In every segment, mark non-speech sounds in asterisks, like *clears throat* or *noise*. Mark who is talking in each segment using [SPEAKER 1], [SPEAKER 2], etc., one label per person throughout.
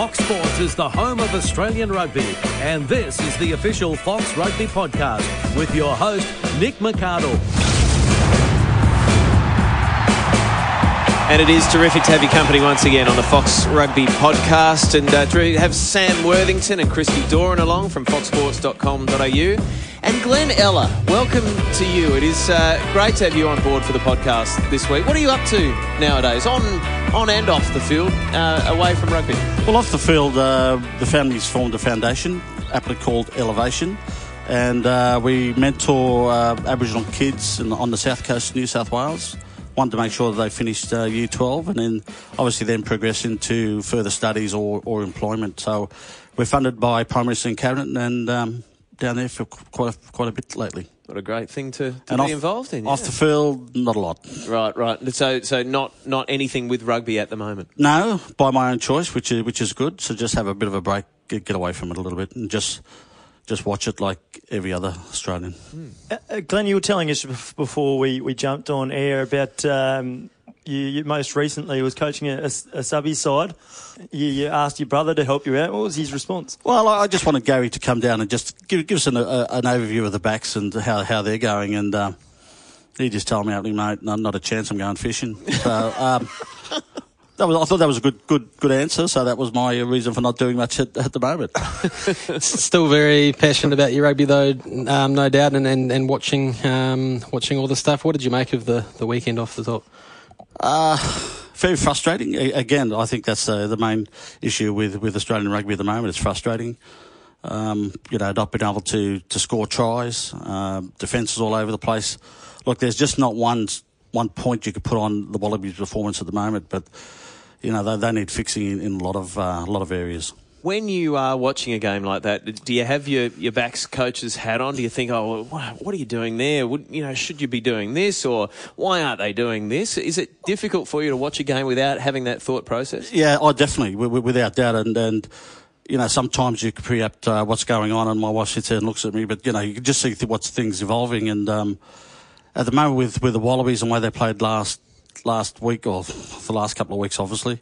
[SPEAKER 1] Fox Sports is the home of Australian rugby, and this is the official Fox Rugby podcast with your host, Nick McArdle.
[SPEAKER 2] And it is terrific to have your company once again on the Fox Rugby podcast. And uh, to have Sam Worthington and Christy Doran along from foxsports.com.au. And Glen Ella, welcome to you. It is uh, great to have you on board for the podcast this week. What are you up to nowadays, on on and off the field, uh, away from rugby?
[SPEAKER 3] Well, off the field, uh, the family's formed a foundation, aptly called Elevation. And uh, we mentor uh, Aboriginal kids in, on the south coast of New South Wales wanted to make sure that they finished uh, year 12 and then obviously then progress into further studies or, or employment. So we're funded by Prime Minister and Cabinet and um, down there for quite a, quite a bit lately.
[SPEAKER 2] What a great thing to, to be
[SPEAKER 3] off,
[SPEAKER 2] involved in.
[SPEAKER 3] Off the field, not a lot.
[SPEAKER 2] Right, right. So, so not not anything with rugby at the moment.
[SPEAKER 3] No, by my own choice, which is which is good. So just have a bit of a break, get, get away from it a little bit, and just just watch it like every other Australian.
[SPEAKER 4] Uh, uh, Glen, you were telling us before we, we jumped on air about um, you, you most recently was coaching a, a, a subby side. You, you asked your brother to help you out. What was his response?
[SPEAKER 3] Well, I I just wanted Gary to come down and just give, give us an, a, an overview of the backs and how, how they're going. And um, he just told me, mate, no, not a chance. I'm going fishing. So um, *laughs* that was, I thought that was a good, good, good answer. So that was my reason for not doing much at, at the moment. *laughs*
[SPEAKER 5] Still very passionate about your rugby, though, um, no doubt, and, and, and watching um, watching all the stuff. What did you make of the, the weekend off the top?
[SPEAKER 3] Uh, very frustrating. Again, I think that's uh, the main issue with, with Australian rugby at the moment. It's frustrating. Um, you know, not being able to, to score tries, uh, defences all over the place. Look, there's just not one one point you could put on the Wallabies' performance at the moment, but you know they, they need fixing in, in a lot of uh, a lot of areas.
[SPEAKER 2] When you are watching a game like that, do you have your, your backs coach's hat on? Do you think, oh, well, what are you doing there? Would, you know, should you be doing this, or why aren't they doing this? Is it difficult for you to watch a game without having that thought process?
[SPEAKER 3] Yeah, oh, definitely, wi- wi- without doubt. And, and you know, sometimes you preempt uh, what's going on, and my wife sits there and looks at me, but you know, you can just see th- what's things evolving. And um, at the moment, with, with the Wallabies and way they played last last week or the last couple of weeks, obviously,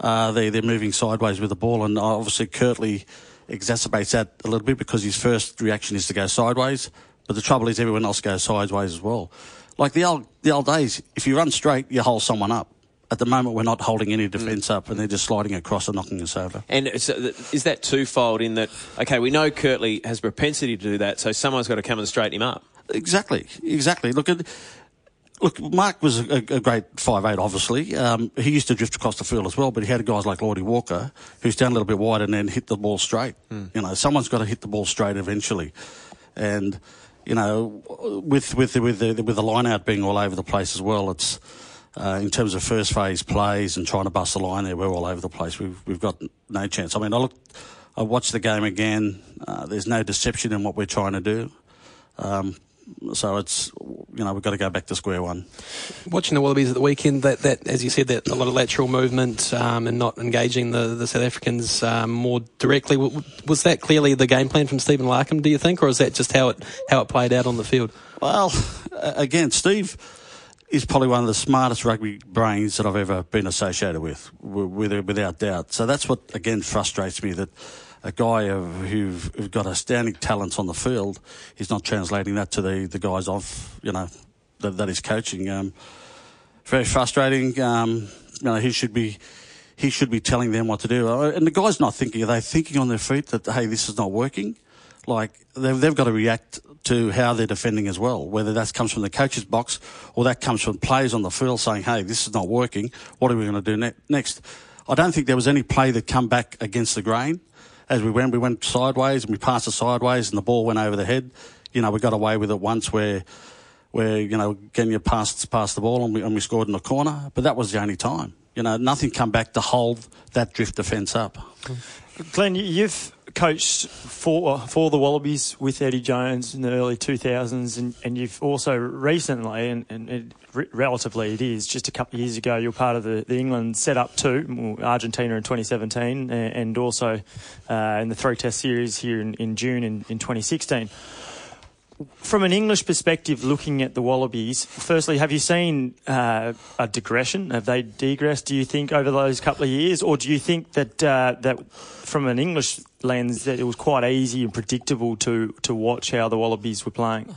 [SPEAKER 3] uh, they they're moving sideways with the ball, and obviously Kurtley exacerbates that a little bit because his first reaction is to go sideways. But the trouble is, everyone else goes sideways as well. Like the old the old days, if you run straight, you hold someone up. At the moment, we're not holding any defence up, and they're just sliding across and knocking us over.
[SPEAKER 2] And is that twofold in that, okay, we know Kurtley has propensity to do that, so someone's got to come and straighten him up.
[SPEAKER 3] Exactly, exactly. Look at. Look, Mark was a, a great five eight. Obviously, um, he used to drift across the field as well. But he had guys like Lloyd Walker, who's down a little bit wide and then hit the ball straight. You know, someone's got to hit the ball straight eventually, and you know, with with the, with the, with the line out being all over the place as well, it's uh, in terms of first phase plays and trying to bust the line there, we're all over the place. We've we've got no chance. I mean, I look, I watched the game again. Uh, there's no deception in what we're trying to do. Um, so it's you know we've got to go back to square one.
[SPEAKER 5] Watching the Wallabies at the weekend, that, that as you said, that a lot of lateral movement um, and not engaging the, the South Africans um, more directly. Was that clearly the game plan from Stephen Larkham? Do you think, or is that just how it how it played out on the field?
[SPEAKER 3] Well, again, Steve is probably one of the smartest rugby brains that I've ever been associated with without doubt. So that's what again frustrates me that a guy who've, who've got astounding talents on the field he's not translating that to the, the guys of you know that, that is coaching. Um, very frustrating. Um, you know, he should be he should be telling them what to do. Uh, And the guy's not thinking. Are they thinking on their feet that hey, this is not working? Like they've, they've got to react to how they're defending as well. Whether that comes from the coach's box or that comes from players on the field saying, "Hey, this is not working. What are we going to do ne- next?" I don't think there was any play that come back against the grain. As we went, we went sideways and we passed it sideways, and the ball went over the head. You know, we got away with it once where where you know Genia passed passed the ball and we, and we scored in the corner, but that was the only time. You know, nothing come back to hold that drift defence up.
[SPEAKER 4] Glenn, you've coached for for the Wallabies with Eddie Jones in the early 2000s, and, and you've also recently, and, and it, re- relatively it is, just a couple of years ago, you're part of the, the England setup too, Argentina in 2017, and, and also uh, in the three test series here in, in June in, in 2016. from an English perspective, looking at the Wallabies, firstly, have you seen uh, a digression? Have they digressed? Do you think over those couple of years, or do you think that uh, that from an English lens that it was quite easy and predictable to to watch how the Wallabies were playing?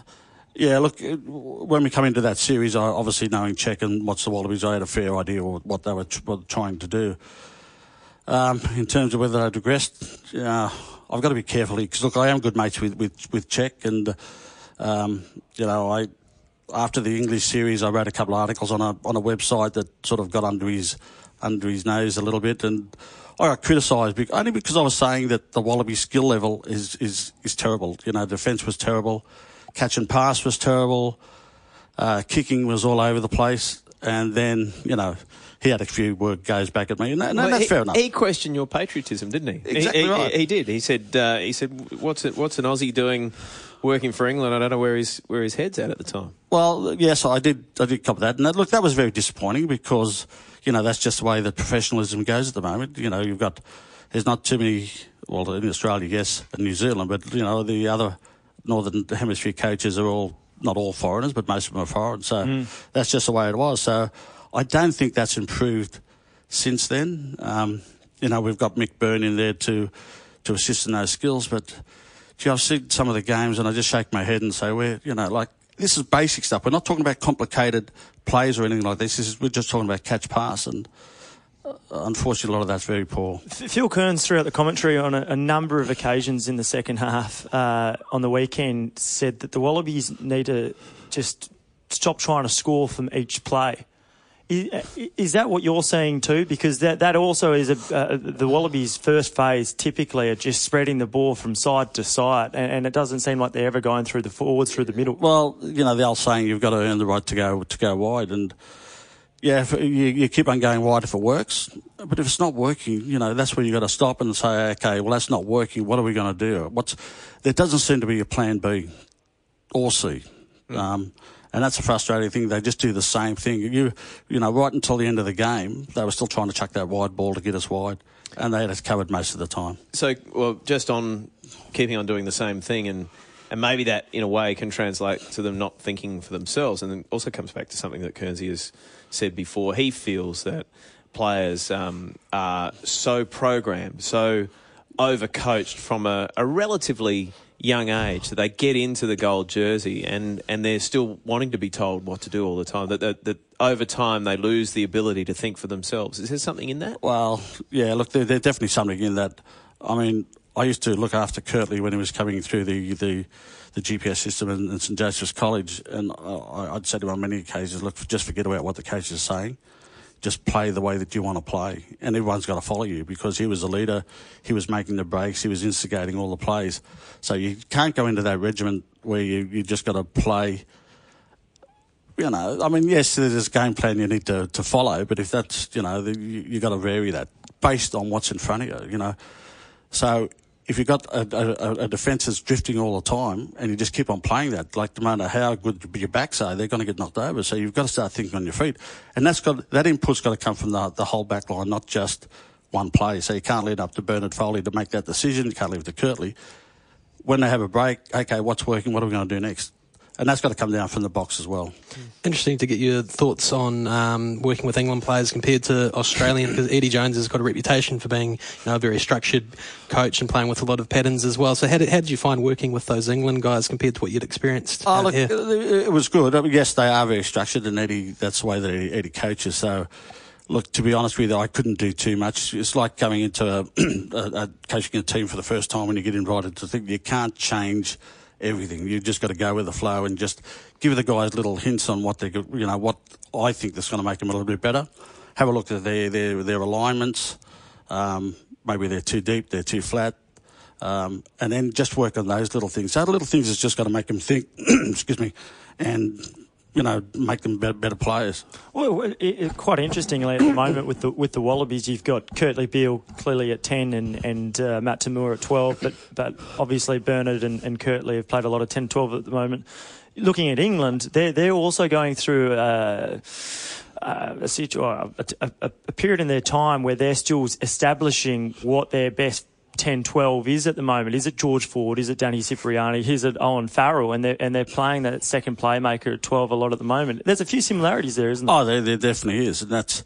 [SPEAKER 3] Yeah, look, uh, when we come into that series, I obviously knowing Cheika and what's the Wallabies, I had a fair idea of what they were, trying to do. Um, in terms of whether they digressed, uh, I've got to be careful because look, I am good mates with with, with Cheika, and um, you know, I after the English series, I wrote a couple of articles on a on a website that sort of got under his under his nose a little bit, and I got criticised only because I was saying that the Wallaby skill level is is is terrible. You know, defence was terrible, catch and pass was terrible, uh, kicking was all over the place, and then you know he had a few word goes back at me, and, and well, that's
[SPEAKER 2] he,
[SPEAKER 3] fair enough.
[SPEAKER 2] He questioned your patriotism, didn't he?
[SPEAKER 3] Exactly
[SPEAKER 2] he,
[SPEAKER 3] right.
[SPEAKER 2] He, he did. He said, uh, "He said, what's it, what's an Aussie doing working for England? I don't know where his where his head's at at the time."
[SPEAKER 3] Well, yes, I did. I did cover that, and that, look, that was very disappointing because you know that's just the way that professionalism goes at the moment. You know, you've got there's not too many. Well, in Australia, yes, and New Zealand, but you know the other northern hemisphere coaches are all not all foreigners, but most of them are foreign. So mm. that's just the way it was. So I don't think that's improved since then. Um, you know, we've got Mick Byrne in there to to assist in those skills, but gee, I've seen some of the games and I just shake my head and say, "We're, you know, like this is basic stuff. We're not talking about complicated plays or anything like this. this is, we're just talking about catch pass and." Uh, unfortunately, a lot of that's very poor.
[SPEAKER 4] Phil Kearns, throughout the commentary on a, a number of occasions in the second half uh, on the weekend, said that the Wallabies need to just stop trying to score from each play is that what you're seeing too? Because that, that also is a, uh, the Wallabies' first phase. Typically, are just spreading the ball from side to side, and, and, it doesn't seem like they're ever going through the forwards through the middle.
[SPEAKER 3] Well, you know the old saying, you've got to earn the right to go to go wide, and yeah, if, you, you keep on going wide if it works, but if it's not working, you know that's where you have got to stop and say, okay, well that's not working. What are we going to do? What's there doesn't seem to be a plan B or C. Mm. Um, and that's a frustrating thing. They just do the same thing. You, you know, right until the end of the game, they were still trying to chuck that wide ball to get us wide, and they had us covered most of the time.
[SPEAKER 2] So, well, just on keeping on doing the same thing, and and maybe that in a way can translate to them not thinking for themselves, and then also comes back to something that Kearnsy has said before. He feels that players um, are so programmed, so overcoached from a, a relatively young age that they get into the gold jersey and, and they're still wanting to be told what to do all the time. That, that, that over time they lose the ability to think for themselves. Is there something in that?
[SPEAKER 3] Well, yeah, look, there, there's definitely something in that. I mean, I used to look after Kurtley when he was coming through the, the, the GPS system in, in St Joseph's College, and I, I'd say to him on many occasions, look, just forget about what the coach is saying just play the way that you want to play. And everyone's got to follow you because he was the leader. He was making the breaks. He was instigating all the plays. So you can't go into that regiment where you, you just got to play. You know, I mean, yes, there's a game plan you need to, to follow, but if that's, you know, you, you got to vary that based on what's in front of you, you know. So if you've got a, a, a, defence that's drifting all the time and you just keep on playing that, like no matter how good your backs are, they're going to get knocked over. So you've got to start thinking on your feet. And that's got, that input's got to come from the, the whole back line, not just one play. So you can't lead up to Bernard Foley to make that decision. You can't leave it to Kurtley. When they have a break, okay, what's working? What are we going to do next? And that's got to come down from the box as well.
[SPEAKER 5] Interesting to get your thoughts on um, working with England players compared to Australian, because Eddie Jones has got a reputation for being you know, a very structured coach and playing with a lot of patterns as well. So how did, how did you find working with those England guys compared to what you'd experienced?
[SPEAKER 3] Oh, look, here? it was good. I mean, yes, they are very structured, and Eddie, that's the way that Eddie, Eddie coaches. So look, to be honest with you, I couldn't do too much. It's like going into a, *clears throat* a, a, coaching a team for the first time when you get invited to think you can't change everything. You've just got to go with the flow and just give the guys little hints on what they, you know, what I think that's going to make them a little bit better. Have a look at their their their alignments. Um, maybe they're too deep, they're too flat, um, and then just work on those little things. So little things is just going to make them think. *clears throat* excuse me, and you know, make them better, better players.
[SPEAKER 4] Well, it, it, quite interestingly, at the *coughs* moment with the with the Wallabies, you've got Kurtley Beale clearly at ten and and uh, Matt To'omua at twelve, but but obviously Bernard and, and Kurtley have played a lot of 10-12 at the moment. Looking at England, they're they're also going through. Uh, uh, a, a, a, a period in their time where they're still establishing what their best 10, 12 is at the moment. Is it George Ford? Is it Danny Cipriani? Is it Owen Farrell? And they're, and they're playing that second playmaker at 12 a lot at the moment. There's a few similarities there, isn't there?
[SPEAKER 3] Oh, there, there definitely is. And that's,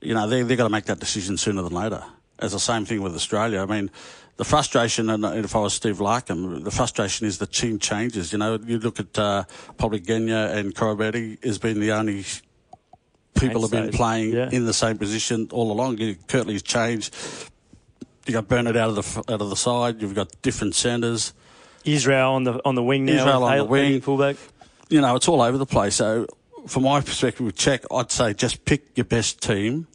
[SPEAKER 3] you know, they, they've got to make that decision sooner than later. It's the same thing with Australia. I mean, the frustration, and if I was Steve Larkham, the frustration is the team changes. You know, you look at uh, probably Genia and Koroibete has been the only people have been playing yeah. in the same position all along. Kurtley's changed. You got Burnett out of the out of the side. You've got different centres.
[SPEAKER 4] Israel on the on the wing now.
[SPEAKER 3] Israel on the wing,
[SPEAKER 4] fullback.
[SPEAKER 3] You know, it's all over the place. So, from my perspective, with Cheika, I'd say just pick your best team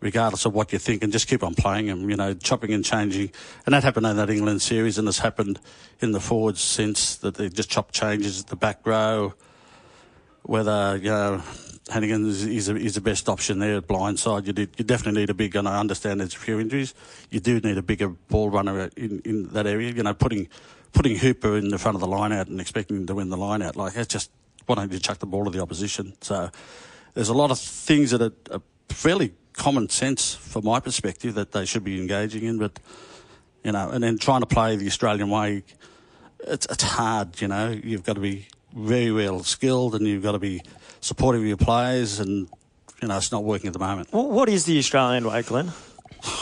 [SPEAKER 3] regardless of what you think, and just keep on playing them, you know, chopping and changing. And that happened in that England series, and it's happened in the forwards since that they just chop changes at the back row. Whether, you know, Hanigan is, is, the best option there at blind side. You, did, you definitely need a big, and I understand there's a few injuries. You do need a bigger ball runner in, in that area. You know, putting putting Hooper in the front of the line out and expecting him to win the line out, like, that's just, why don't you chuck the ball to the opposition? So there's a lot of things that are, are fairly common sense from my perspective that they should be engaging in. But you know, and then trying to play the Australian way, it's it's hard. You know, you've got to be very well skilled, and you've got to be supportive of your players, and you know, it's not working at the moment.
[SPEAKER 4] What is the Australian way, Glen?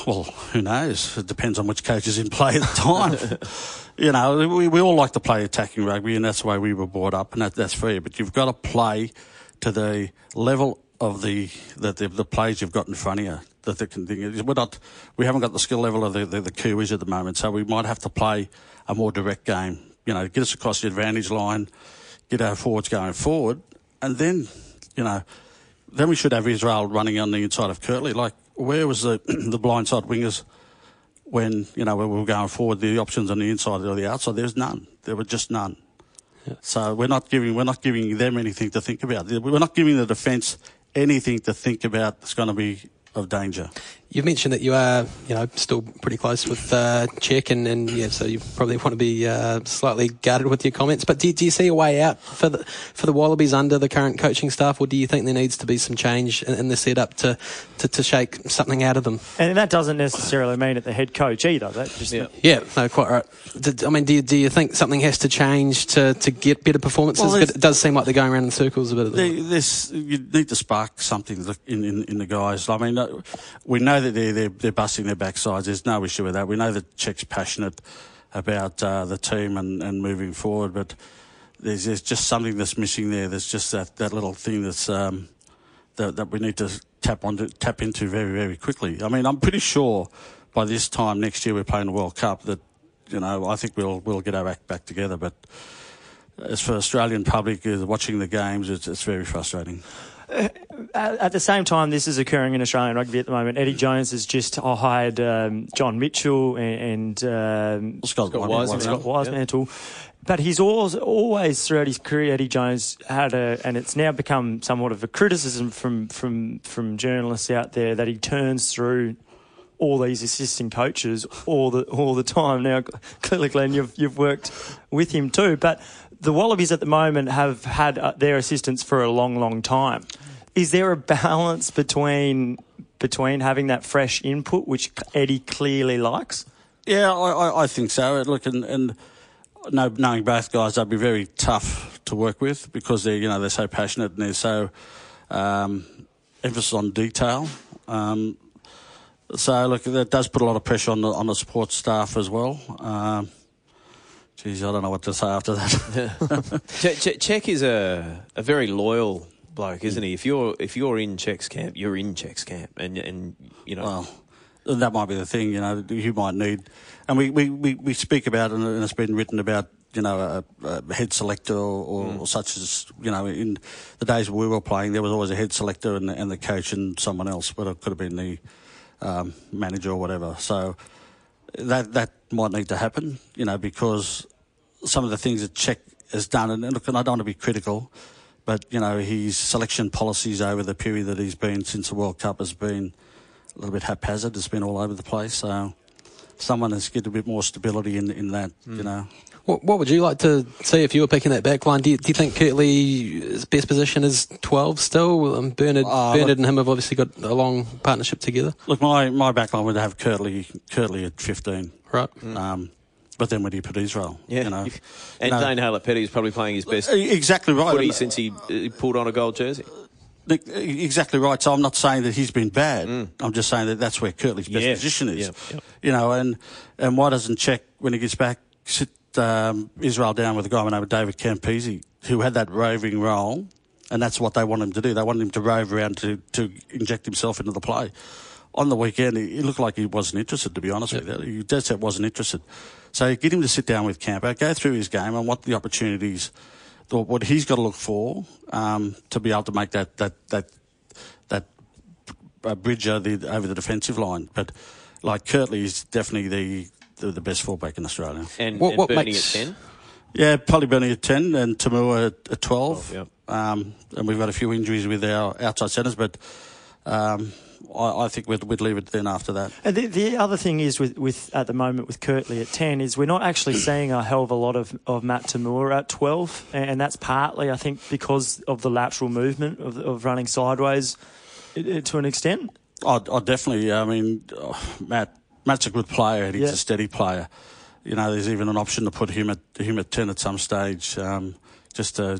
[SPEAKER 3] Well, who knows? It depends on which coach is in play at the time. *laughs* you know, we, we all like to play attacking rugby, and that's the way we were brought up, and that, that's fair. But you've got to play to the level of the the, the, the plays you've got in front of you. That they can, we're not, we haven't got the skill level of the, the, the Kiwis at the moment, so we might have to play a more direct game. You know, get us across the advantage line, get our forwards going forward, and then, you know, then we should have Israel running on the inside of Kurtley. Like, where was the *clears throat* the blindside wingers when you know when we were going forward? The options on the inside or the outside, there's none. There were just none. Yeah. So we're not giving we're not giving them anything to think about. We're not giving the defence anything to think about that's going to be of danger.
[SPEAKER 5] You've mentioned that you are, you know, still pretty close with uh, Cheika, and, and yeah, so you probably want to be uh, slightly guarded with your comments. But do, do you see a way out for the for the Wallabies under the current coaching staff, or do you think there needs to be some change in, in the setup to, to, to shake something out of them?
[SPEAKER 4] And that doesn't necessarily mean at the head coach either. That just
[SPEAKER 5] yeah, yeah no, quite right. I mean, do you, do you think something has to change to, to get better performances? Well, it does seem like they're going around in circles a bit.
[SPEAKER 3] This you need to spark something in, in, in the guys. I mean, uh, we know that they're, they're, they're busting their backsides. There's no issue with that. We know that Cheika's passionate about uh, the team and, and moving forward, but there's, there's just something that's missing there. There's just that, that little thing that's um, that, that we need to tap on tap into very very quickly. I mean, I'm pretty sure by this time next year we're playing the World Cup that you know I think we'll we'll get our act back together, but. As for Australian public uh, watching the games, it's, it's very frustrating
[SPEAKER 4] at the same time, this is occurring in Australian rugby at the moment. Eddie Jones has just hired um, John Mitchell and, and um,
[SPEAKER 3] Scott, Scott Wiseman.
[SPEAKER 4] Scott Wisemantel. Yeah. But he's always, always throughout his career, Eddie Jones had a, and it's now become somewhat of a criticism from from from journalists out there that he turns through all these assistant coaches all the all the time. Now, clearly, Glen, you've you've worked with him too, but the Wallabies at the moment have had uh, their assistants for a long, long time. Is there a balance between between having that fresh input, which Eddie clearly likes?
[SPEAKER 3] Yeah, I, I think so. Look, and, and knowing both guys, they'd be very tough to work with because they're you know they're so passionate and they're so um, emphasis on detail. Um, so look, that does put a lot of pressure on the on the support staff as well. Um, Geez, I don't know what to say after that. *laughs*
[SPEAKER 2] Ch- Cheika is a, a very loyal bloke, isn't he? If you're if you're in Cheika's camp, you're in Cheika's camp, and and you know.
[SPEAKER 3] Well, that might be the thing, you know. You might need, and we we, we, we speak about, and it's been written about, you know, a, a head selector or, or, mm. or, such as, you know, in the days we were playing, there was always a head selector and, and the coach and someone else, but it could have been the um, manager or whatever. So that that might need to happen, you know, because some of the things that Cheika has done, and look, and I don't want to be critical, but you know his selection policies over the period that he's been since the World Cup has been a little bit haphazard. It's been all over the place. So someone has get a bit more stability in in that. You know.
[SPEAKER 5] What, what would you like to see if you were picking that back line? Do you, do you think Kurtley's best position is 12 still? Um, Bernard,
[SPEAKER 3] Oh,
[SPEAKER 5] Bernard
[SPEAKER 3] look-
[SPEAKER 5] and him have obviously got a long partnership together,
[SPEAKER 3] Look, my my backline would have Kurtley Kurtley at 15.
[SPEAKER 5] right?
[SPEAKER 3] Um, but then when you put Israel,
[SPEAKER 2] Yeah.
[SPEAKER 3] you know,
[SPEAKER 2] and
[SPEAKER 3] No.
[SPEAKER 2] Dane Haylett-Petty is probably playing his best
[SPEAKER 3] E- exactly right.
[SPEAKER 2] footy since he uh, pulled on a gold jersey.
[SPEAKER 3] Exactly right. So I'm not saying that he's been bad. I'm just saying that that's where Kurtley's best
[SPEAKER 2] Yeah.
[SPEAKER 3] position is. You know, and and why doesn't check when he gets back sit um, Israel down with a guy by the name of David Campese, who had that roving role, and that's what they want him to do. They want him to rove around to to inject himself into the play. On the weekend, he, he looked like he wasn't interested. To be honest with you, he dead set wasn't interested. So get him to sit down with Campo, go through his game and what the opportunities, the, what he's got to look for um, to be able to make that that that that uh, bridge over the, over the defensive line. But like Kurtley is definitely the, the the best fullback in Australia.
[SPEAKER 2] And,
[SPEAKER 5] What-
[SPEAKER 2] and
[SPEAKER 5] what
[SPEAKER 2] Bernie
[SPEAKER 5] makes-
[SPEAKER 2] at 10.
[SPEAKER 3] Yeah, probably Benny at ten and To'omua at, at twelve.
[SPEAKER 2] Twelve,
[SPEAKER 3] um, and we've got a few injuries with our outside centres, but um, I, I think we'd, we'd leave it then after that.
[SPEAKER 4] And the, the other thing is with, with at the moment with Kurtley at ten is we're not actually *clears throat* seeing a hell of a lot of, of Matt To'omua at twelve, and that's partly I think because of the lateral movement of, of running sideways to an extent.
[SPEAKER 3] I, I definitely. I mean, oh, Matt. Matt's a good player. and He's
[SPEAKER 4] Yeah.
[SPEAKER 3] a steady player. You know, there's even an option to put him at him at ten at some stage, um, just to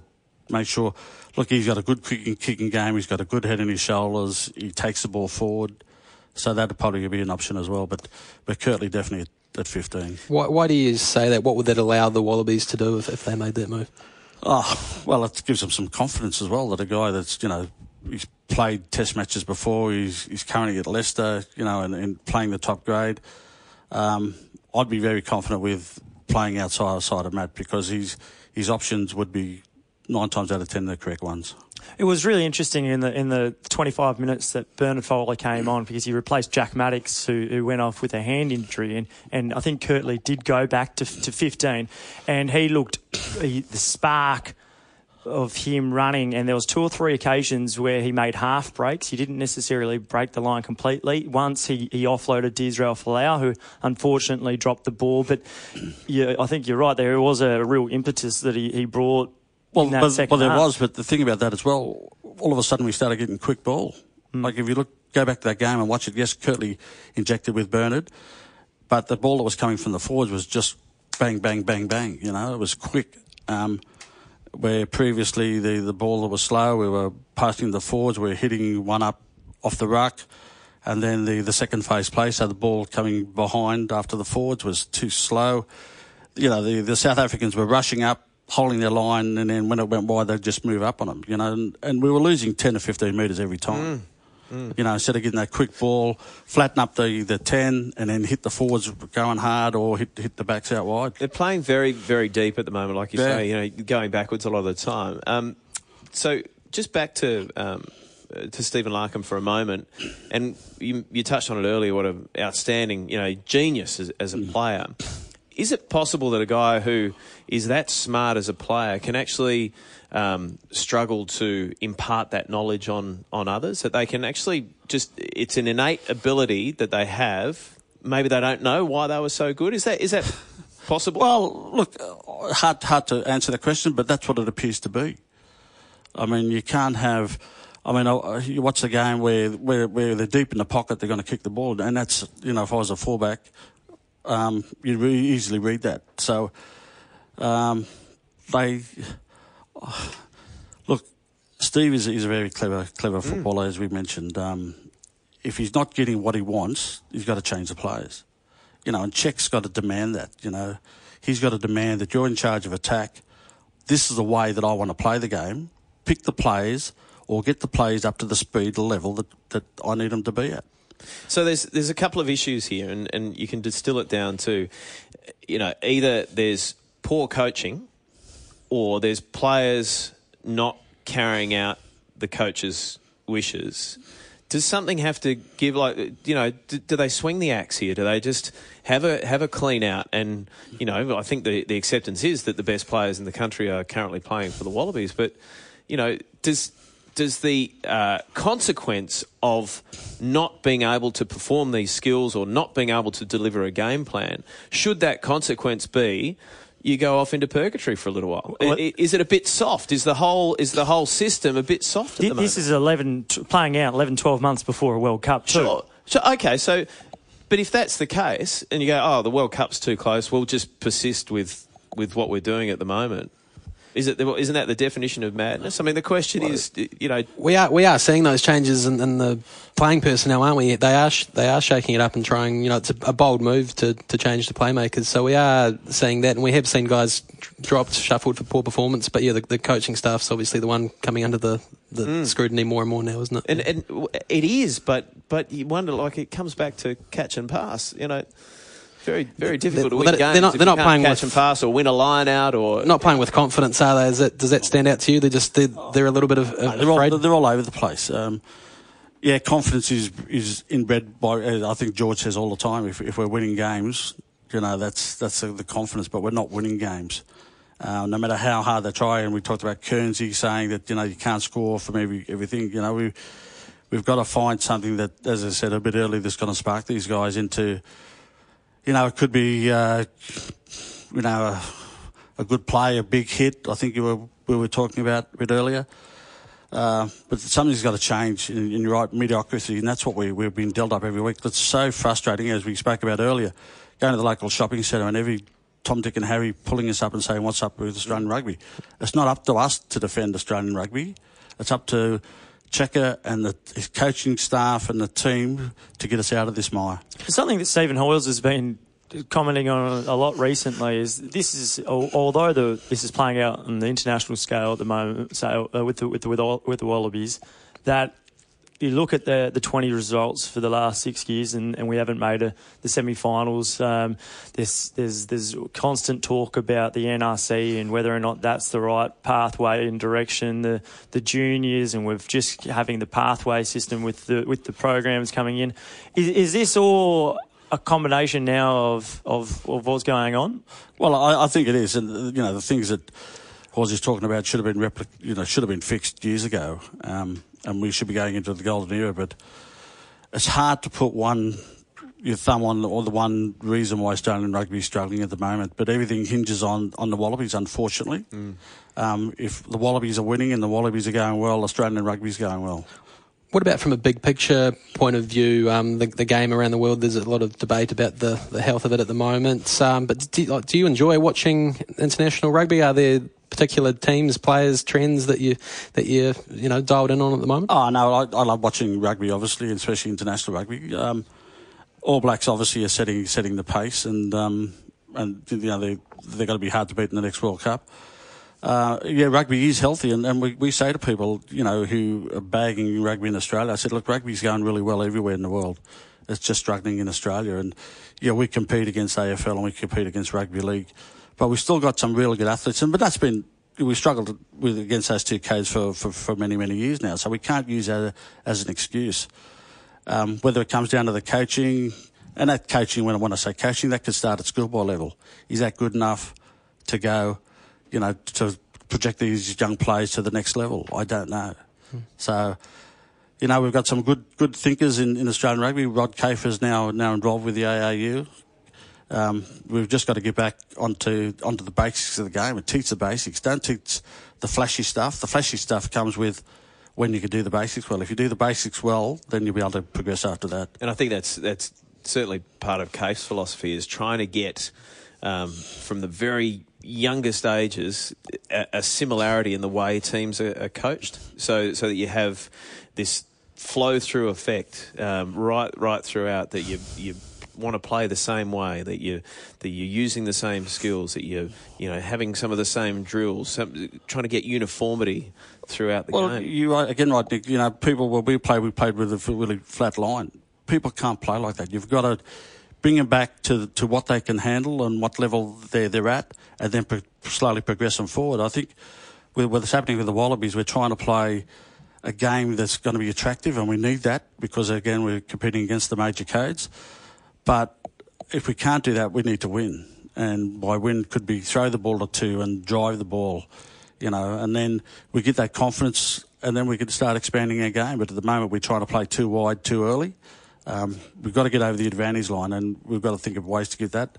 [SPEAKER 3] make sure. Look, he's got a good kicking, kicking game. He's got a good head in his shoulders. He takes the ball forward, so that'd probably be an option as well. But but Kurtley definitely at, at 15.
[SPEAKER 5] Why, why do you say that? What would that allow the Wallabies to do if, if they made that move?
[SPEAKER 3] Oh, well, it gives him some confidence as well that a guy that's, you know, he's played test matches before, he's, he's currently at Leicester, you know, and, and playing the top grade. Um, I'd be very confident with playing outside side of Matt because his, his options would be nine times out of ten the correct ones.
[SPEAKER 4] It was really interesting in the in the 25 minutes that Bernard Foley came on because he replaced Jack Maddocks, who, who went off with a hand injury, and, and I think Kurtley did go back to to 15, and he looked he, the spark of him running, and there was two or three occasions where he made half breaks. He didn't necessarily break the line completely. Once he, he offloaded to Israel Folau, who unfortunately dropped the ball. But yeah, I think you're right. There it was a real impetus that he, he brought
[SPEAKER 3] Well, but, well, there
[SPEAKER 4] half.
[SPEAKER 3] was, but the thing about that as well, all of a sudden we started getting quick ball. Like if you look, go back to that game and watch it. Yes, Kurtley injected with Bernard, but the ball that was coming from the forwards was just bang, bang, bang, bang. You know, it was quick. Um, where previously the, the ball that was slow, we were passing the forwards, we were hitting one up off the ruck, and then the, the second phase play, so the ball coming behind after the forwards was too slow. You know, the, the South Africans were rushing up, holding their line, and then when it went wide, they'd just move up on them, you know, and, and we were losing 10 or 15 metres every time. You know, instead of getting that quick ball, flatten up the, the 10 and then hit the forwards going hard or hit, hit the backs out wide.
[SPEAKER 2] They're playing very, very deep at the moment, like you
[SPEAKER 3] Yeah.
[SPEAKER 2] say. You know, going backwards a lot of the time. Um, so just back to um, to Stephen Larkham for a moment, and you, you touched on it earlier. What an outstanding, you know, genius as, as a player. Is it possible that a guy who is that smart as a player can actually um, struggle to impart that knowledge on on others? That they can actually just it's an innate ability that they have. Maybe they don't know why they were so good. Is that is that *laughs* possible?
[SPEAKER 3] Well, look, hard, hard to answer the question, but that's what it appears to be. I mean, you can't have. I mean, uh, you watch the game where, where where they're deep in the pocket, they're going to kick the ball, and that's you know, if I was a fullback, um, you'd really easily read that. So, um, they *sighs* look. Steve is, is a very clever clever footballer, as we mentioned. Um, if he's not getting what he wants, he's got to change the players you know, and Cheika's got to demand that, you know. He's got to demand that you're in charge of attack. This is the way that I want to play the game. Pick the players or get the players up to the speed level that, that I need them to be at.
[SPEAKER 2] So there's there's a couple of issues here, and, and you can distill it down to, you know, either there's poor coaching, or there's players not carrying out the coach's wishes. Does something have to give? Like, you know, do, do they swing the axe here? Do they just have a have a clean out? And you know, I think the the acceptance is that the best players in the country are currently playing for the Wallabies. But you know, does does the uh, consequence of not being able to perform these skills or not being able to deliver a game plan should that consequence be you go off into purgatory for a little while?
[SPEAKER 4] Well,
[SPEAKER 2] is it a bit soft? Is the whole is the whole system a bit soft at the moment?
[SPEAKER 4] This is 11, playing out 11, 12 months before a World Cup, too.
[SPEAKER 2] Sure. So, okay, so, but if that's the case, and you go, oh, the World Cup's too close, we'll just persist with, with what we're doing at the moment. Is it? the- Isn't that the definition of madness? I mean, the question is, you know,
[SPEAKER 5] We are we are seeing those changes in, in the playing personnel, aren't we? They are sh- they are shaking it up and trying. You know, it's a, a bold move to, to change the playmakers. So we are seeing that, and we have seen guys dropped, shuffled for poor performance. But yeah, the, the coaching staff's obviously the one coming under the, the hmm. scrutiny more and more now, isn't it?
[SPEAKER 2] and, and it is, but but you wonder, like, it comes back to catch and pass. You know, very very difficult to win
[SPEAKER 5] they're- they're
[SPEAKER 2] games.
[SPEAKER 5] not-
[SPEAKER 2] if
[SPEAKER 5] they're
[SPEAKER 2] you
[SPEAKER 5] not
[SPEAKER 2] can't
[SPEAKER 5] playing
[SPEAKER 2] catch
[SPEAKER 5] with-
[SPEAKER 2] and pass or win a line out or
[SPEAKER 5] Not playing with confidence, are they? Is that, does that stand out to you? They're just they're, they're a little bit of uh,
[SPEAKER 3] they're, All, they're all over the place. Um, yeah, confidence is is inbred by. uh, I think George says all the time. If, if we're winning games, you know that's that's the, the confidence. But we're not winning games. Uh, no matter how hard they try, and we talked about Kearnsy saying that you know you can't score from every everything. You know we we've got to find something that, as I said a bit earlier, that's going to spark these guys into. You know, it could be uh, you know a, a good play, a big hit. I think you were we were talking about a bit earlier. Uh, but something's got to change in, in right mediocrity, and that's what we, we've been dealt up every week. It's so frustrating, as we spoke about earlier, going to the local shopping centre and every Tom, Dick, and Harry pulling us up and saying, What's up with Australian rugby? It's not up to us to defend Australian rugby, it's up to Cheika and the his coaching staff and the team to get us out of this mire.
[SPEAKER 4] Something that Stephen Hoiles has been commenting on a lot recently is this is although the this is playing out on the international scale at the moment, so uh, with the with the with with the Wallabies, that you look at the the 20 results for the last six years and, and we haven't made a, the semi-finals. Um, there's there's there's constant talk about the NRC and whether or not that's the right pathway and direction. The the juniors and we're just having the pathway system with the with the programs coming in. Is, is this all a combination now of, of, of what's going on?
[SPEAKER 3] Well, I, I think it is, and you know the things that was just talking about should have been repli- you know should have been fixed years ago, um, and we should be going into the golden era. But it's hard to put one your thumb on or the one reason why Australian rugby is struggling at the moment. But everything hinges on on the Wallabies, unfortunately. Um, if the Wallabies are winning and the Wallabies are going well, Australian rugby is going well.
[SPEAKER 5] What about from a big picture point of view? Um, the, the game around the world, there's a lot of debate about the, the health of it at the moment. Um, but do, like, do you enjoy watching international rugby? Are there particular teams, players, trends that you that you you know dialed in on at the moment?
[SPEAKER 3] Oh no, I, I love watching rugby, obviously, especially international rugby. Um, All Blacks obviously are setting setting the pace, and um, and you know they they're going to be hard to beat in the next World Cup. Uh, yeah, rugby is healthy, and, and we, we say to people, you know, who are bagging rugby in Australia, I said, look, rugby's going really well everywhere in the world. It's just struggling in Australia, and yeah, we compete against AFL and we compete against rugby league, but we've still got some really good athletes, and but that's been we struggled with against those two codes for, for, for many many years now, so we can't use that as an excuse. Um, whether it comes down to the coaching, and that coaching, when I want to say coaching, that could start at schoolboy level. Is that good enough to go, you know, to project these young players to the next level? I don't know. So, you know, we've got some good good thinkers in, in Australian rugby. Rod Kafer's now now involved with the AAU. Um, we've just got to get back onto onto the basics of the game and teach the basics. Don't teach the flashy stuff. The flashy stuff comes with when you can do the basics well. If you do the basics well, then you'll be able to progress after that.
[SPEAKER 2] And I think that's that's certainly part of Cave's philosophy is trying to get um, from the very youngest ages a, a similarity in the way teams are, are coached, so so that you have this flow through effect um, right right throughout that you you want to play the same way that you that you're using the same skills that you you know having some of the same drills some, trying to get uniformity throughout the
[SPEAKER 3] Well,
[SPEAKER 2] game
[SPEAKER 3] you are again right, Nick. You know, people when we play, we played with a really flat line. People can't play like that. You've got to bring them back to to what they can handle and what level they're they're at, and then pro- slowly progress them forward. I think with what's happening with the Wallabies, we're trying to play a game that's going to be attractive, and we need that because again we're competing against the major codes. But if we can't do that, we need to win. And by win could be throw the ball to two and drive the ball, you know, and then we get that confidence and then we can start expanding our game. But at the moment, we're trying to play too wide, too early. Um, we've got to get over the advantage line, and we've got to think of ways to get that.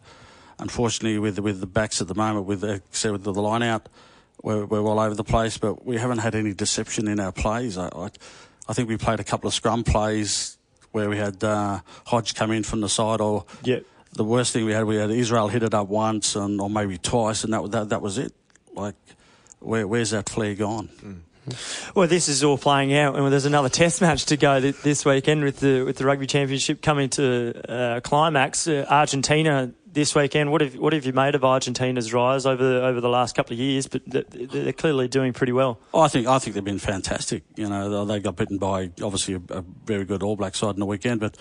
[SPEAKER 3] Unfortunately, with with the backs at the moment, with the, with the line out, we're, we're all over the place. But we haven't had any deception in our plays. I, I, I think we played a couple of scrum plays where we had uh, Hodge come in from the side, or
[SPEAKER 4] Yeah.
[SPEAKER 3] the worst thing we had, we had Israel hit it up once and or maybe twice, and that that, that was it. Like, where, where's that flair gone?
[SPEAKER 4] Well, this is all playing out, and there's another *laughs* Test match to go this weekend with the with the Rugby Championship coming to uh, climax. Uh, Argentina this weekend. What have what have you made of Argentina's rise over the, over the last couple of years? But th- th- they're clearly doing pretty well.
[SPEAKER 3] Oh, I think I think they've been fantastic. You know, they got beaten by obviously a, a very good All Black side in the weekend, but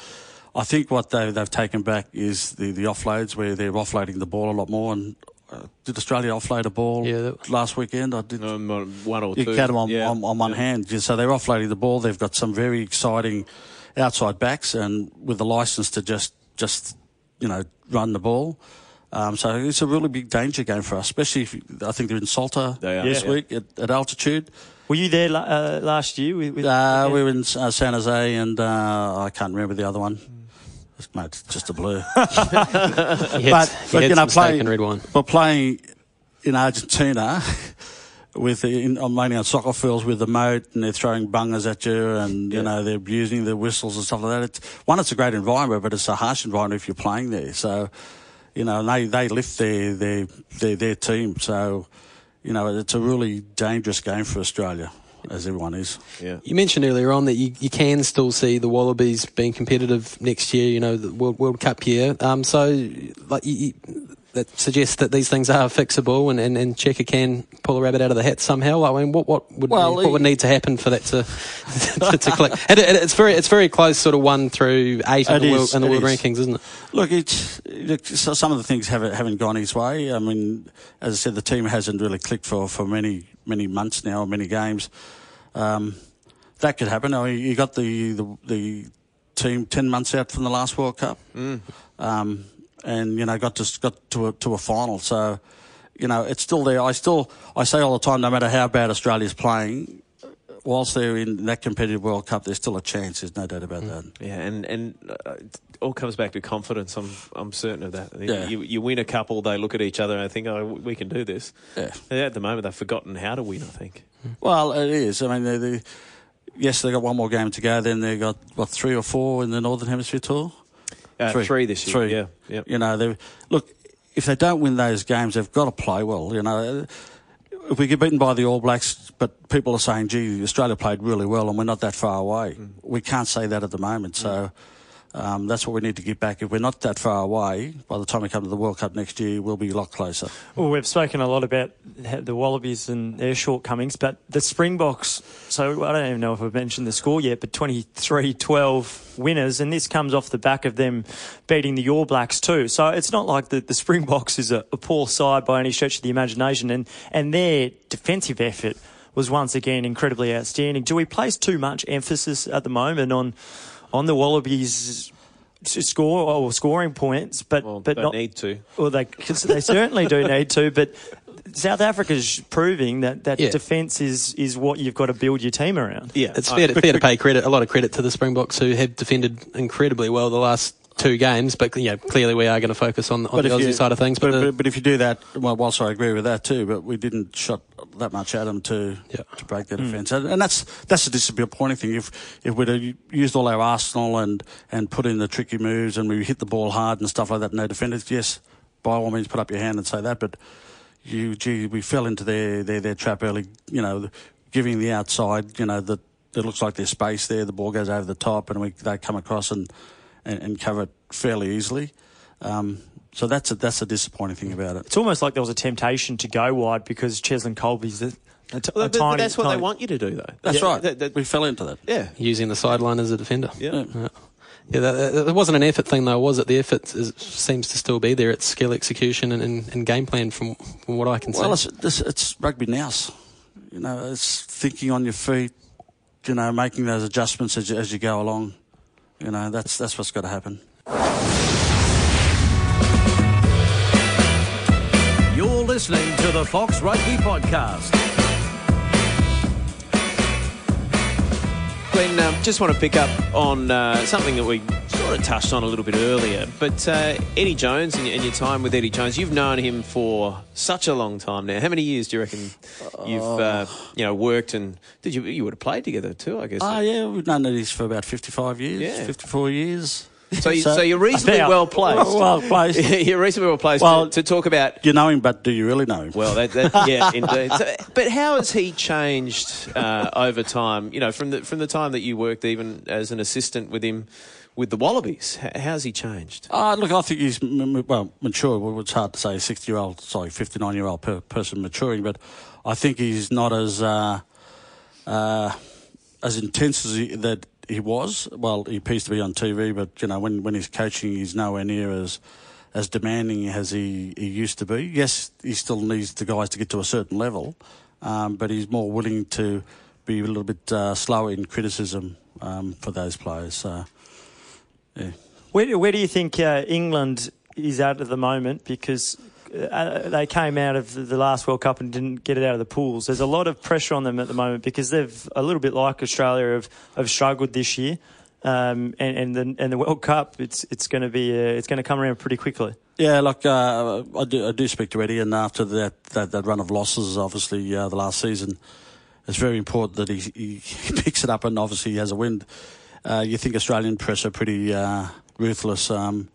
[SPEAKER 3] I think what they, they've taken back is the, the offloads where they're offloading the ball a lot more. And uh, did Australia offload a ball
[SPEAKER 5] Yeah, that-
[SPEAKER 3] last weekend? I did.
[SPEAKER 2] Um, one or
[SPEAKER 3] you
[SPEAKER 2] two.
[SPEAKER 3] count them on,
[SPEAKER 2] yeah.
[SPEAKER 3] on, on one hand. So they're offloading the ball. They've got some very exciting outside backs, and with the license to just just you know run the ball. Um, so it's a really big danger game for us, especially if I think they're in Salta
[SPEAKER 2] They
[SPEAKER 3] this
[SPEAKER 2] yeah.
[SPEAKER 3] week at, at altitude.
[SPEAKER 4] Were you there uh, last year? With, with
[SPEAKER 3] Uh, we were in uh, San Juan, and uh, I can't remember the other one. Mate, it's just a blur. *laughs* *laughs* But- but, you know,
[SPEAKER 5] steak red wine.
[SPEAKER 3] We're playing in Argentina *laughs* with the, in, on mainly on soccer fields with the moat, and they're throwing bungers at you, and you know they're abusing the whistles and stuff like that. It's, one, it's a great environment, but it's a harsh environment if you're playing there. So, you know, and they they lift their their their, their team. So, you know, it's a really dangerous game for Australia, as everyone is.
[SPEAKER 2] Yeah.
[SPEAKER 5] You mentioned earlier on that you, you can still see the Wallabies being competitive next year, you know, the World, World Cup year. Um, so, like, you, you, that suggests that these things are fixable and, and, and Cheika can pull a rabbit out of the hat somehow. I mean, what, what would,
[SPEAKER 3] Well,
[SPEAKER 5] what would need to happen for that to, *laughs* to, to click? And it, it's very, it's very close, sort of one through eight in
[SPEAKER 3] It
[SPEAKER 5] the, world, in the world
[SPEAKER 3] is.
[SPEAKER 5] rankings, isn't it?
[SPEAKER 3] Look, it's look, some of the things haven't haven't gone his way. I mean, as I said, the team hasn't really clicked for, for many many months now, many games. Um, that could happen. I mean, you got the, the the team ten months out from the last World Cup, um, and you know got to got to a, to a final. So, you know, it's still there. I still I say all the time, no matter how bad Australia's playing. Whilst they're in that competitive World Cup, there's still a chance. There's no doubt about that.
[SPEAKER 2] Yeah, and and uh, it all comes back to confidence. I'm I'm certain of that.
[SPEAKER 3] Yeah.
[SPEAKER 2] You, you win a couple, they look at each other and think, oh, we can do this.
[SPEAKER 3] Yeah.
[SPEAKER 2] And At the moment, they've forgotten how to win. I think.
[SPEAKER 3] Well, it is. I mean, they, they, yes, they got one more game to go. Then they got what three or four in the Northern Hemisphere tour.
[SPEAKER 2] Uh, three. this year.
[SPEAKER 3] Three.
[SPEAKER 2] Yeah. Yeah.
[SPEAKER 3] You know, they look. If they don't win those games, they've got to play well. You know, if we get beaten by the All Blacks, but people are saying, "Gee, Australia played really well, and we're not that far away." Mm. We can't say that at the moment. So. Mm. Um, that's what we need to get back. If we're not that far away, by the time we come to the World Cup next year, we'll be a lot closer.
[SPEAKER 4] Well, we've spoken a lot about the Wallabies and their shortcomings, but the Springboks, so I don't even know if I've mentioned the score yet, but 23 12 winners, and this comes off the back of them beating the All Blacks too. So it's not like the, the Springboks is a, a poor side by any stretch of the imagination, and, and their defensive effort was once again incredibly outstanding. Do we place too much emphasis at the moment on on the Wallabies? Score or scoring points, but
[SPEAKER 2] Well,
[SPEAKER 4] but
[SPEAKER 2] don't need to.
[SPEAKER 4] well, they they certainly do need to, but South Africa's proving that that
[SPEAKER 5] Yeah.
[SPEAKER 4] defence is is what you've got to build your team around.
[SPEAKER 2] Yeah.
[SPEAKER 5] It's fair to, fair to pay credit, a lot of credit to the Springboks who have defended incredibly well the last two games, but you know, clearly we are going to focus on, on the
[SPEAKER 3] if
[SPEAKER 5] Aussie
[SPEAKER 3] you-
[SPEAKER 5] side of things. But,
[SPEAKER 3] But,
[SPEAKER 5] the,
[SPEAKER 3] but, but if you do that, well, whilst I agree with that too, but we didn't shot that much at them to
[SPEAKER 5] Yeah.
[SPEAKER 3] to break their hmm. defence, and, and that's that's a disappointing thing. If if we'd have used all our arsenal and and put in the tricky moves and we hit the ball hard and stuff like that, no defenders, yes, by all means, put up your hand and say that. But you, gee, we fell into their their, their trap early. You know, giving the outside, you know, that it looks like there's space there. The ball goes over the top, and we they come across and and, and cover it fairly easily. Um, so that's a, that's a disappointing thing about it.
[SPEAKER 4] It's almost like there was a temptation to go wide because Cheslin Kolbe's a, a, t-
[SPEAKER 2] Well,
[SPEAKER 4] a
[SPEAKER 2] but- but
[SPEAKER 4] tiny.
[SPEAKER 2] that's what
[SPEAKER 4] tiny-
[SPEAKER 2] they want you to do, though.
[SPEAKER 3] That's
[SPEAKER 2] Yeah,
[SPEAKER 3] right.
[SPEAKER 2] that- that-
[SPEAKER 3] we fell into that.
[SPEAKER 2] yeah.
[SPEAKER 5] using the sideline as a defender.
[SPEAKER 2] Yeah.
[SPEAKER 5] Yeah, yeah that, that, that wasn't an effort thing though, was it? The effort is, seems to still be there. It's skill execution and, and, and game plan from, from what I can
[SPEAKER 3] Well,
[SPEAKER 5] see.
[SPEAKER 3] it's, it's, it's rugby now. You know, it's thinking on your feet. You know, making those adjustments as you, as you go along. You know, that's that's what's got to happen.
[SPEAKER 1] You're listening to the Fox Rugby Podcast.
[SPEAKER 2] Glen, um, just want to pick up on uh, something that we sort of touched on a little bit earlier. But uh, Eddie Jones and, and your time with Eddie Jones, you've known him for such a long time now. How many years do you reckon you've uh, you know worked and did you you would have played together too? I guess.
[SPEAKER 3] Ah, yeah, we've known Eddie's for about 55 years,
[SPEAKER 2] Yeah.
[SPEAKER 3] 54 years.
[SPEAKER 2] so, you, *laughs* so you're reasonably
[SPEAKER 4] About-
[SPEAKER 2] well placed. *laughs*
[SPEAKER 3] Well placed. *laughs*
[SPEAKER 2] you're reasonably well placed
[SPEAKER 3] Well-
[SPEAKER 2] to, to talk about
[SPEAKER 3] You know him, but do you really know him?
[SPEAKER 2] Well, that, that, yeah, indeed. So, but how has he changed uh, over time? You know, from the from the time that you worked even as an assistant with him with the Wallabies, how's he changed?
[SPEAKER 3] Uh, look, I think he's well mature. Well, it's hard to say a sixty-year-old, sorry, fifty-nine-year-old per- person maturing, but I think he's not as uh, uh, as intense as he, that he was. Well, he appears to be on TV, but you know, when when he's coaching, he's nowhere near as as demanding as he, he used to be. Yes, he still needs the guys to get to a certain level, um, but he's more willing to be a little bit uh, slower in criticism um, for those players. So, yeah.
[SPEAKER 4] Where, where do you think uh, England is at at the moment? Because uh, they came out of the- last World Cup and didn't get it out of the pools. There's a lot of pressure on them at the moment because they've a little bit like Australia have, have struggled this year. Um, and, and the and the World Cup, it's it's going to be uh, it's going to come around pretty quickly.
[SPEAKER 3] Yeah, look, uh, I do, I do speak to Eddie, and after that, that, that run of losses, obviously uh, the last season, it's very important that he, he, he *laughs* picks it up, and obviously he has a win. Uh, you think Australian press are pretty uh, ruthless. Um,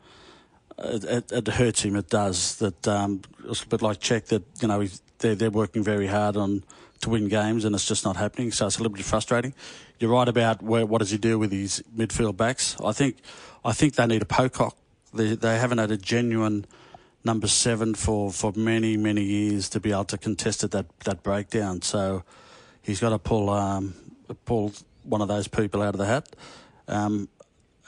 [SPEAKER 3] it, it, it hurts him. It does. That um, it's a bit like Cheika. That you know they're they're working very hard on to win games, and it's just not happening. So it's a little bit frustrating. You're right about where what does he do with his midfield backs? I think I think they need a Pocock. They they haven't had a genuine number seven for, for many many years to be able to contest at that that breakdown. So he's got to pull um, pull one of those people out of the hat. Um,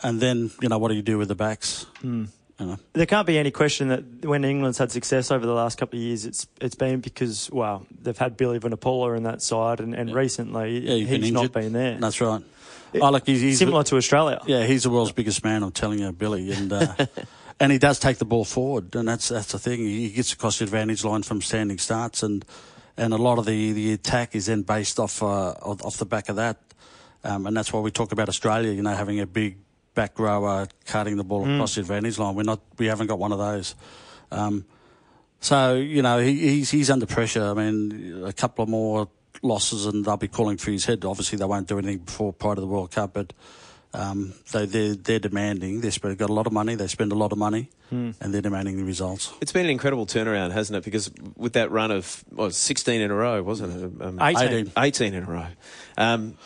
[SPEAKER 3] and then you know what do you do with the backs?
[SPEAKER 4] Hmm.
[SPEAKER 3] You know.
[SPEAKER 4] There can't be any question that when England's had success over the last couple of years, it's it's been because well they've had Billy Vunipola in that side, and, and recently
[SPEAKER 3] Yeah,
[SPEAKER 4] he's
[SPEAKER 3] been
[SPEAKER 4] not been there.
[SPEAKER 3] That's right. oh, look, he's, he's
[SPEAKER 4] Similar to Australia.
[SPEAKER 3] Yeah, he's the world's biggest man. I'm telling you, Billy, and uh, *laughs* and he does take the ball forward, and that's that's the thing. He gets across the advantage line from standing starts, and and a lot of the, the attack is then based off uh, off off the back of that, um, and that's why we talk about Australia. You know, having a big back rower carting the ball across the advantage line. We're not. We haven't got one of those. Um, so you know he, he's he's under pressure. I mean, a couple of more losses and they'll be calling for his head. Obviously, they won't do anything before prior to the World Cup, but um, they they're, they're demanding. They've got a lot of money. They spend a lot of money, and they're demanding the results.
[SPEAKER 2] It's been an incredible turnaround, hasn't it? Because with that run of what, 16 in a row, wasn't it? Um,
[SPEAKER 4] 18.
[SPEAKER 3] 18.
[SPEAKER 2] 18 in a row. Um,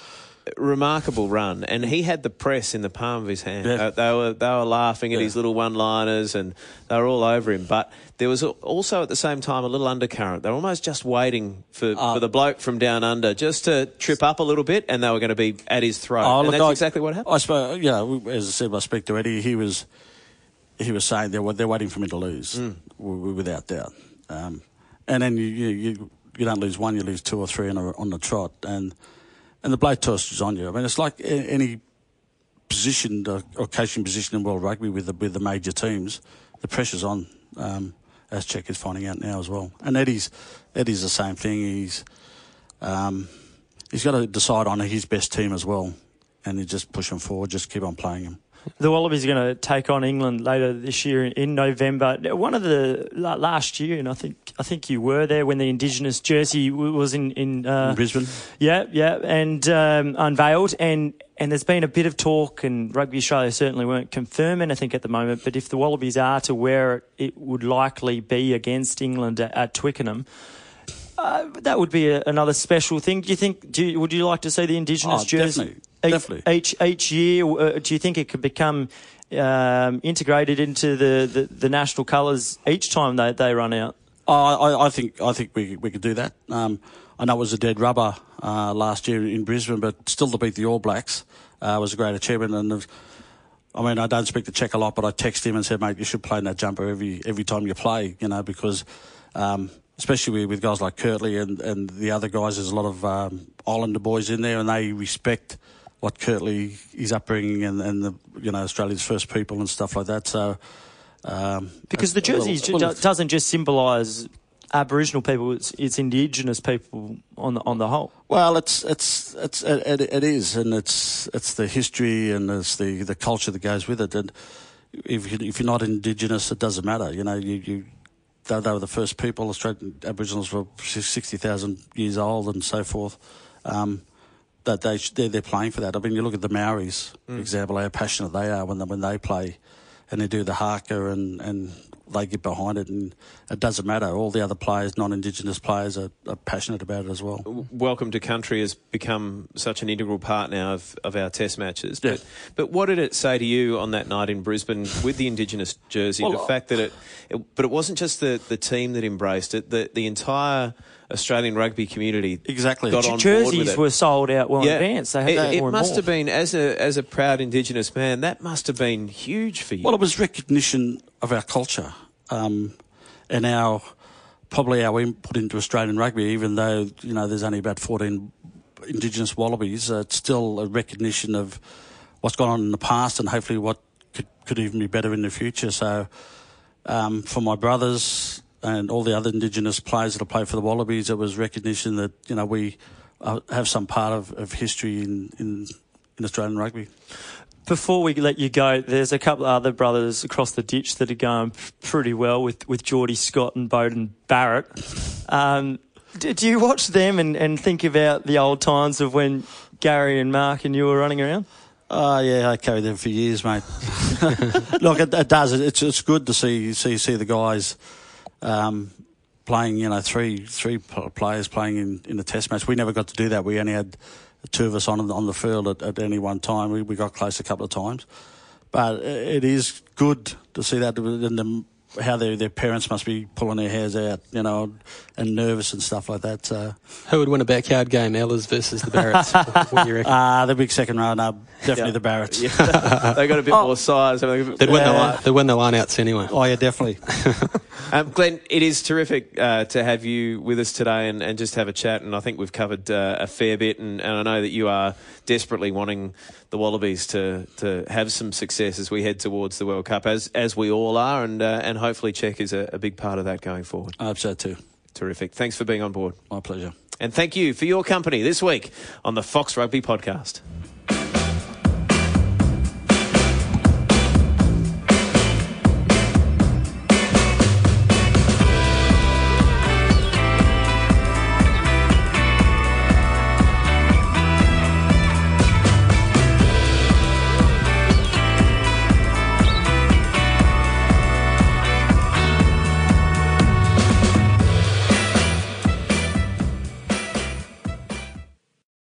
[SPEAKER 2] remarkable run, and he had the press in the palm of his hand.
[SPEAKER 3] Yeah.
[SPEAKER 2] Uh, they were they were laughing at
[SPEAKER 3] Yeah.
[SPEAKER 2] his little one-liners, and they were all over him. But there was also at the same time a little undercurrent. They were almost just waiting for,
[SPEAKER 3] Uh,
[SPEAKER 2] for the bloke from down under just to trip up a little bit, and they were going to be at his throat.
[SPEAKER 3] Oh,
[SPEAKER 2] and
[SPEAKER 3] look,
[SPEAKER 2] that's
[SPEAKER 3] I-
[SPEAKER 2] exactly what happened.
[SPEAKER 3] I suppose, yeah, we- as I said, I speak to Eddie. He was he was saying they were they're waiting for me to lose,
[SPEAKER 2] Mm.
[SPEAKER 3] without doubt. Um, and then you, you you you don't lose one, you lose two or three on, a, on the trot, and and the blade toss is on you. I mean, it's like any position or, or coaching position in world rugby with the with the major teams. The pressure's on, um, as Cheika is finding out now as well. And Eddie's Eddie's the same thing. He's um, he's got to decide on his best team as well, and you just push them forward, just keep on playing them.
[SPEAKER 4] The Wallabies are going to take on England later this year in November. One of the last year, and I think I think you were there when the Indigenous jersey was in in, uh,
[SPEAKER 3] In Brisbane,
[SPEAKER 4] Yeah, yeah, and um, unveiled, and and there's been a bit of talk, and Rugby Australia certainly won't confirm anything at the moment. But if the Wallabies are to wear it, it would likely be against England at, at Twickenham. Uh, that would be a, another special thing. Do you think? Do you, would you like to see the Indigenous
[SPEAKER 3] Oh,
[SPEAKER 4] jersey
[SPEAKER 3] definitely, definitely.
[SPEAKER 4] each each year? Uh, do you think it could become um, integrated into the, the, the national colours each time they, they run out?
[SPEAKER 3] Oh, I, I think I think we we could do that. Um, I know it was a dead rubber uh, last year in Brisbane, but still to beat the All Blacks uh, was a great achievement. And I mean, I don't speak to Cheika a lot, but I text him and said, "Mate, you should play in that jumper every every time you play." You know, because um, especially with, with guys like Kurtley and, and the other guys, there's a lot of um, Islander boys in there, and they respect what Kurtley his upbringing and, and the you know Australia's first people and stuff like that. So um,
[SPEAKER 4] Because the
[SPEAKER 3] little-
[SPEAKER 4] jersey
[SPEAKER 3] little-
[SPEAKER 4] doesn't just symbolise Aboriginal people; it's, it's Indigenous people on the on the whole.
[SPEAKER 3] Well, it's it's it's it, it is, and it's it's the history and it's the, the culture that goes with it. And if you, if you're not Indigenous, it doesn't matter. You know, you, you they, they were the first people. Australian Aboriginals were sixty thousand years old and so forth. Um, that they they're, they're playing for that. I mean, you look at the Maoris, for mm. example, how passionate they are when they, when they play, and they do the haka and and they get behind it, and it doesn't matter. All the other players, non-Indigenous players, are, are passionate about it as well.
[SPEAKER 2] Welcome to Country has become such an integral part now of, of our test matches. But, but what did it say to you on that night in Brisbane with the Indigenous jersey?
[SPEAKER 3] Well,
[SPEAKER 2] the fact that it, it, but it wasn't just the, the team that embraced it, the, the entire Australian rugby community
[SPEAKER 3] Exactly.
[SPEAKER 2] got
[SPEAKER 3] J-
[SPEAKER 2] on board
[SPEAKER 4] Jerseys
[SPEAKER 2] with it.
[SPEAKER 4] were sold out well
[SPEAKER 2] Yeah.
[SPEAKER 4] in advance. They had
[SPEAKER 2] it, it must
[SPEAKER 4] more.
[SPEAKER 2] have been as a as a proud Indigenous man. That must have been huge for you.
[SPEAKER 3] Well, it was recognition of our culture um, and our probably our input into Australian rugby. Even though you know there's only about 14 Indigenous Wallabies, uh, it's still a recognition of what's gone on in the past and hopefully what could, could even be better in the future. So, um, for my brothers and all the other Indigenous players that have played for the Wallabies, it was recognition that you know we uh, have some part of, of history in, in in Australian rugby.
[SPEAKER 4] Before we let you go, there's a couple of other brothers across the ditch that are going pretty well with, with Jordie Scott and Beauden Barrett. Um, do, do you watch them and, and think about the old times of when Gary and Mark and you were running around?
[SPEAKER 3] Oh yeah, I carried them for years, mate. *laughs* Look, it, it does. It's it's good to see see see the guys um, playing. You know, three three players playing in, in a test match. We never got to do that. We only had two of us on on the field at, at any one time. We we got close a couple of times, but it is good to see that and them, how their their parents must be pulling their hairs out, you know, and nervous and stuff like that. So,
[SPEAKER 5] Who would win a backyard game, Ellas versus the Barretts? *laughs* what do you reckon?
[SPEAKER 3] ah, the big second row, no, definitely
[SPEAKER 2] Yeah.
[SPEAKER 3] the Barretts.
[SPEAKER 2] Yeah. *laughs* they got a bit more size. I mean,
[SPEAKER 5] They'd win, the
[SPEAKER 3] Yeah.
[SPEAKER 5] line, they'd win the lineouts anyway.
[SPEAKER 3] Oh yeah, definitely. *laughs*
[SPEAKER 2] Um, Glen, it is terrific uh, to have you with us today and, and just have a chat. And I think we've covered uh, a fair bit. And, and I know that you are desperately wanting the Wallabies to, to have some success as we head towards the World Cup, as as we all are. And uh, and hopefully Cheika is a, a big part of that going forward.
[SPEAKER 3] I hope so too.
[SPEAKER 2] Terrific. Thanks for being on board.
[SPEAKER 3] My pleasure.
[SPEAKER 2] And thank you for your company this week on the Fox Rugby Podcast.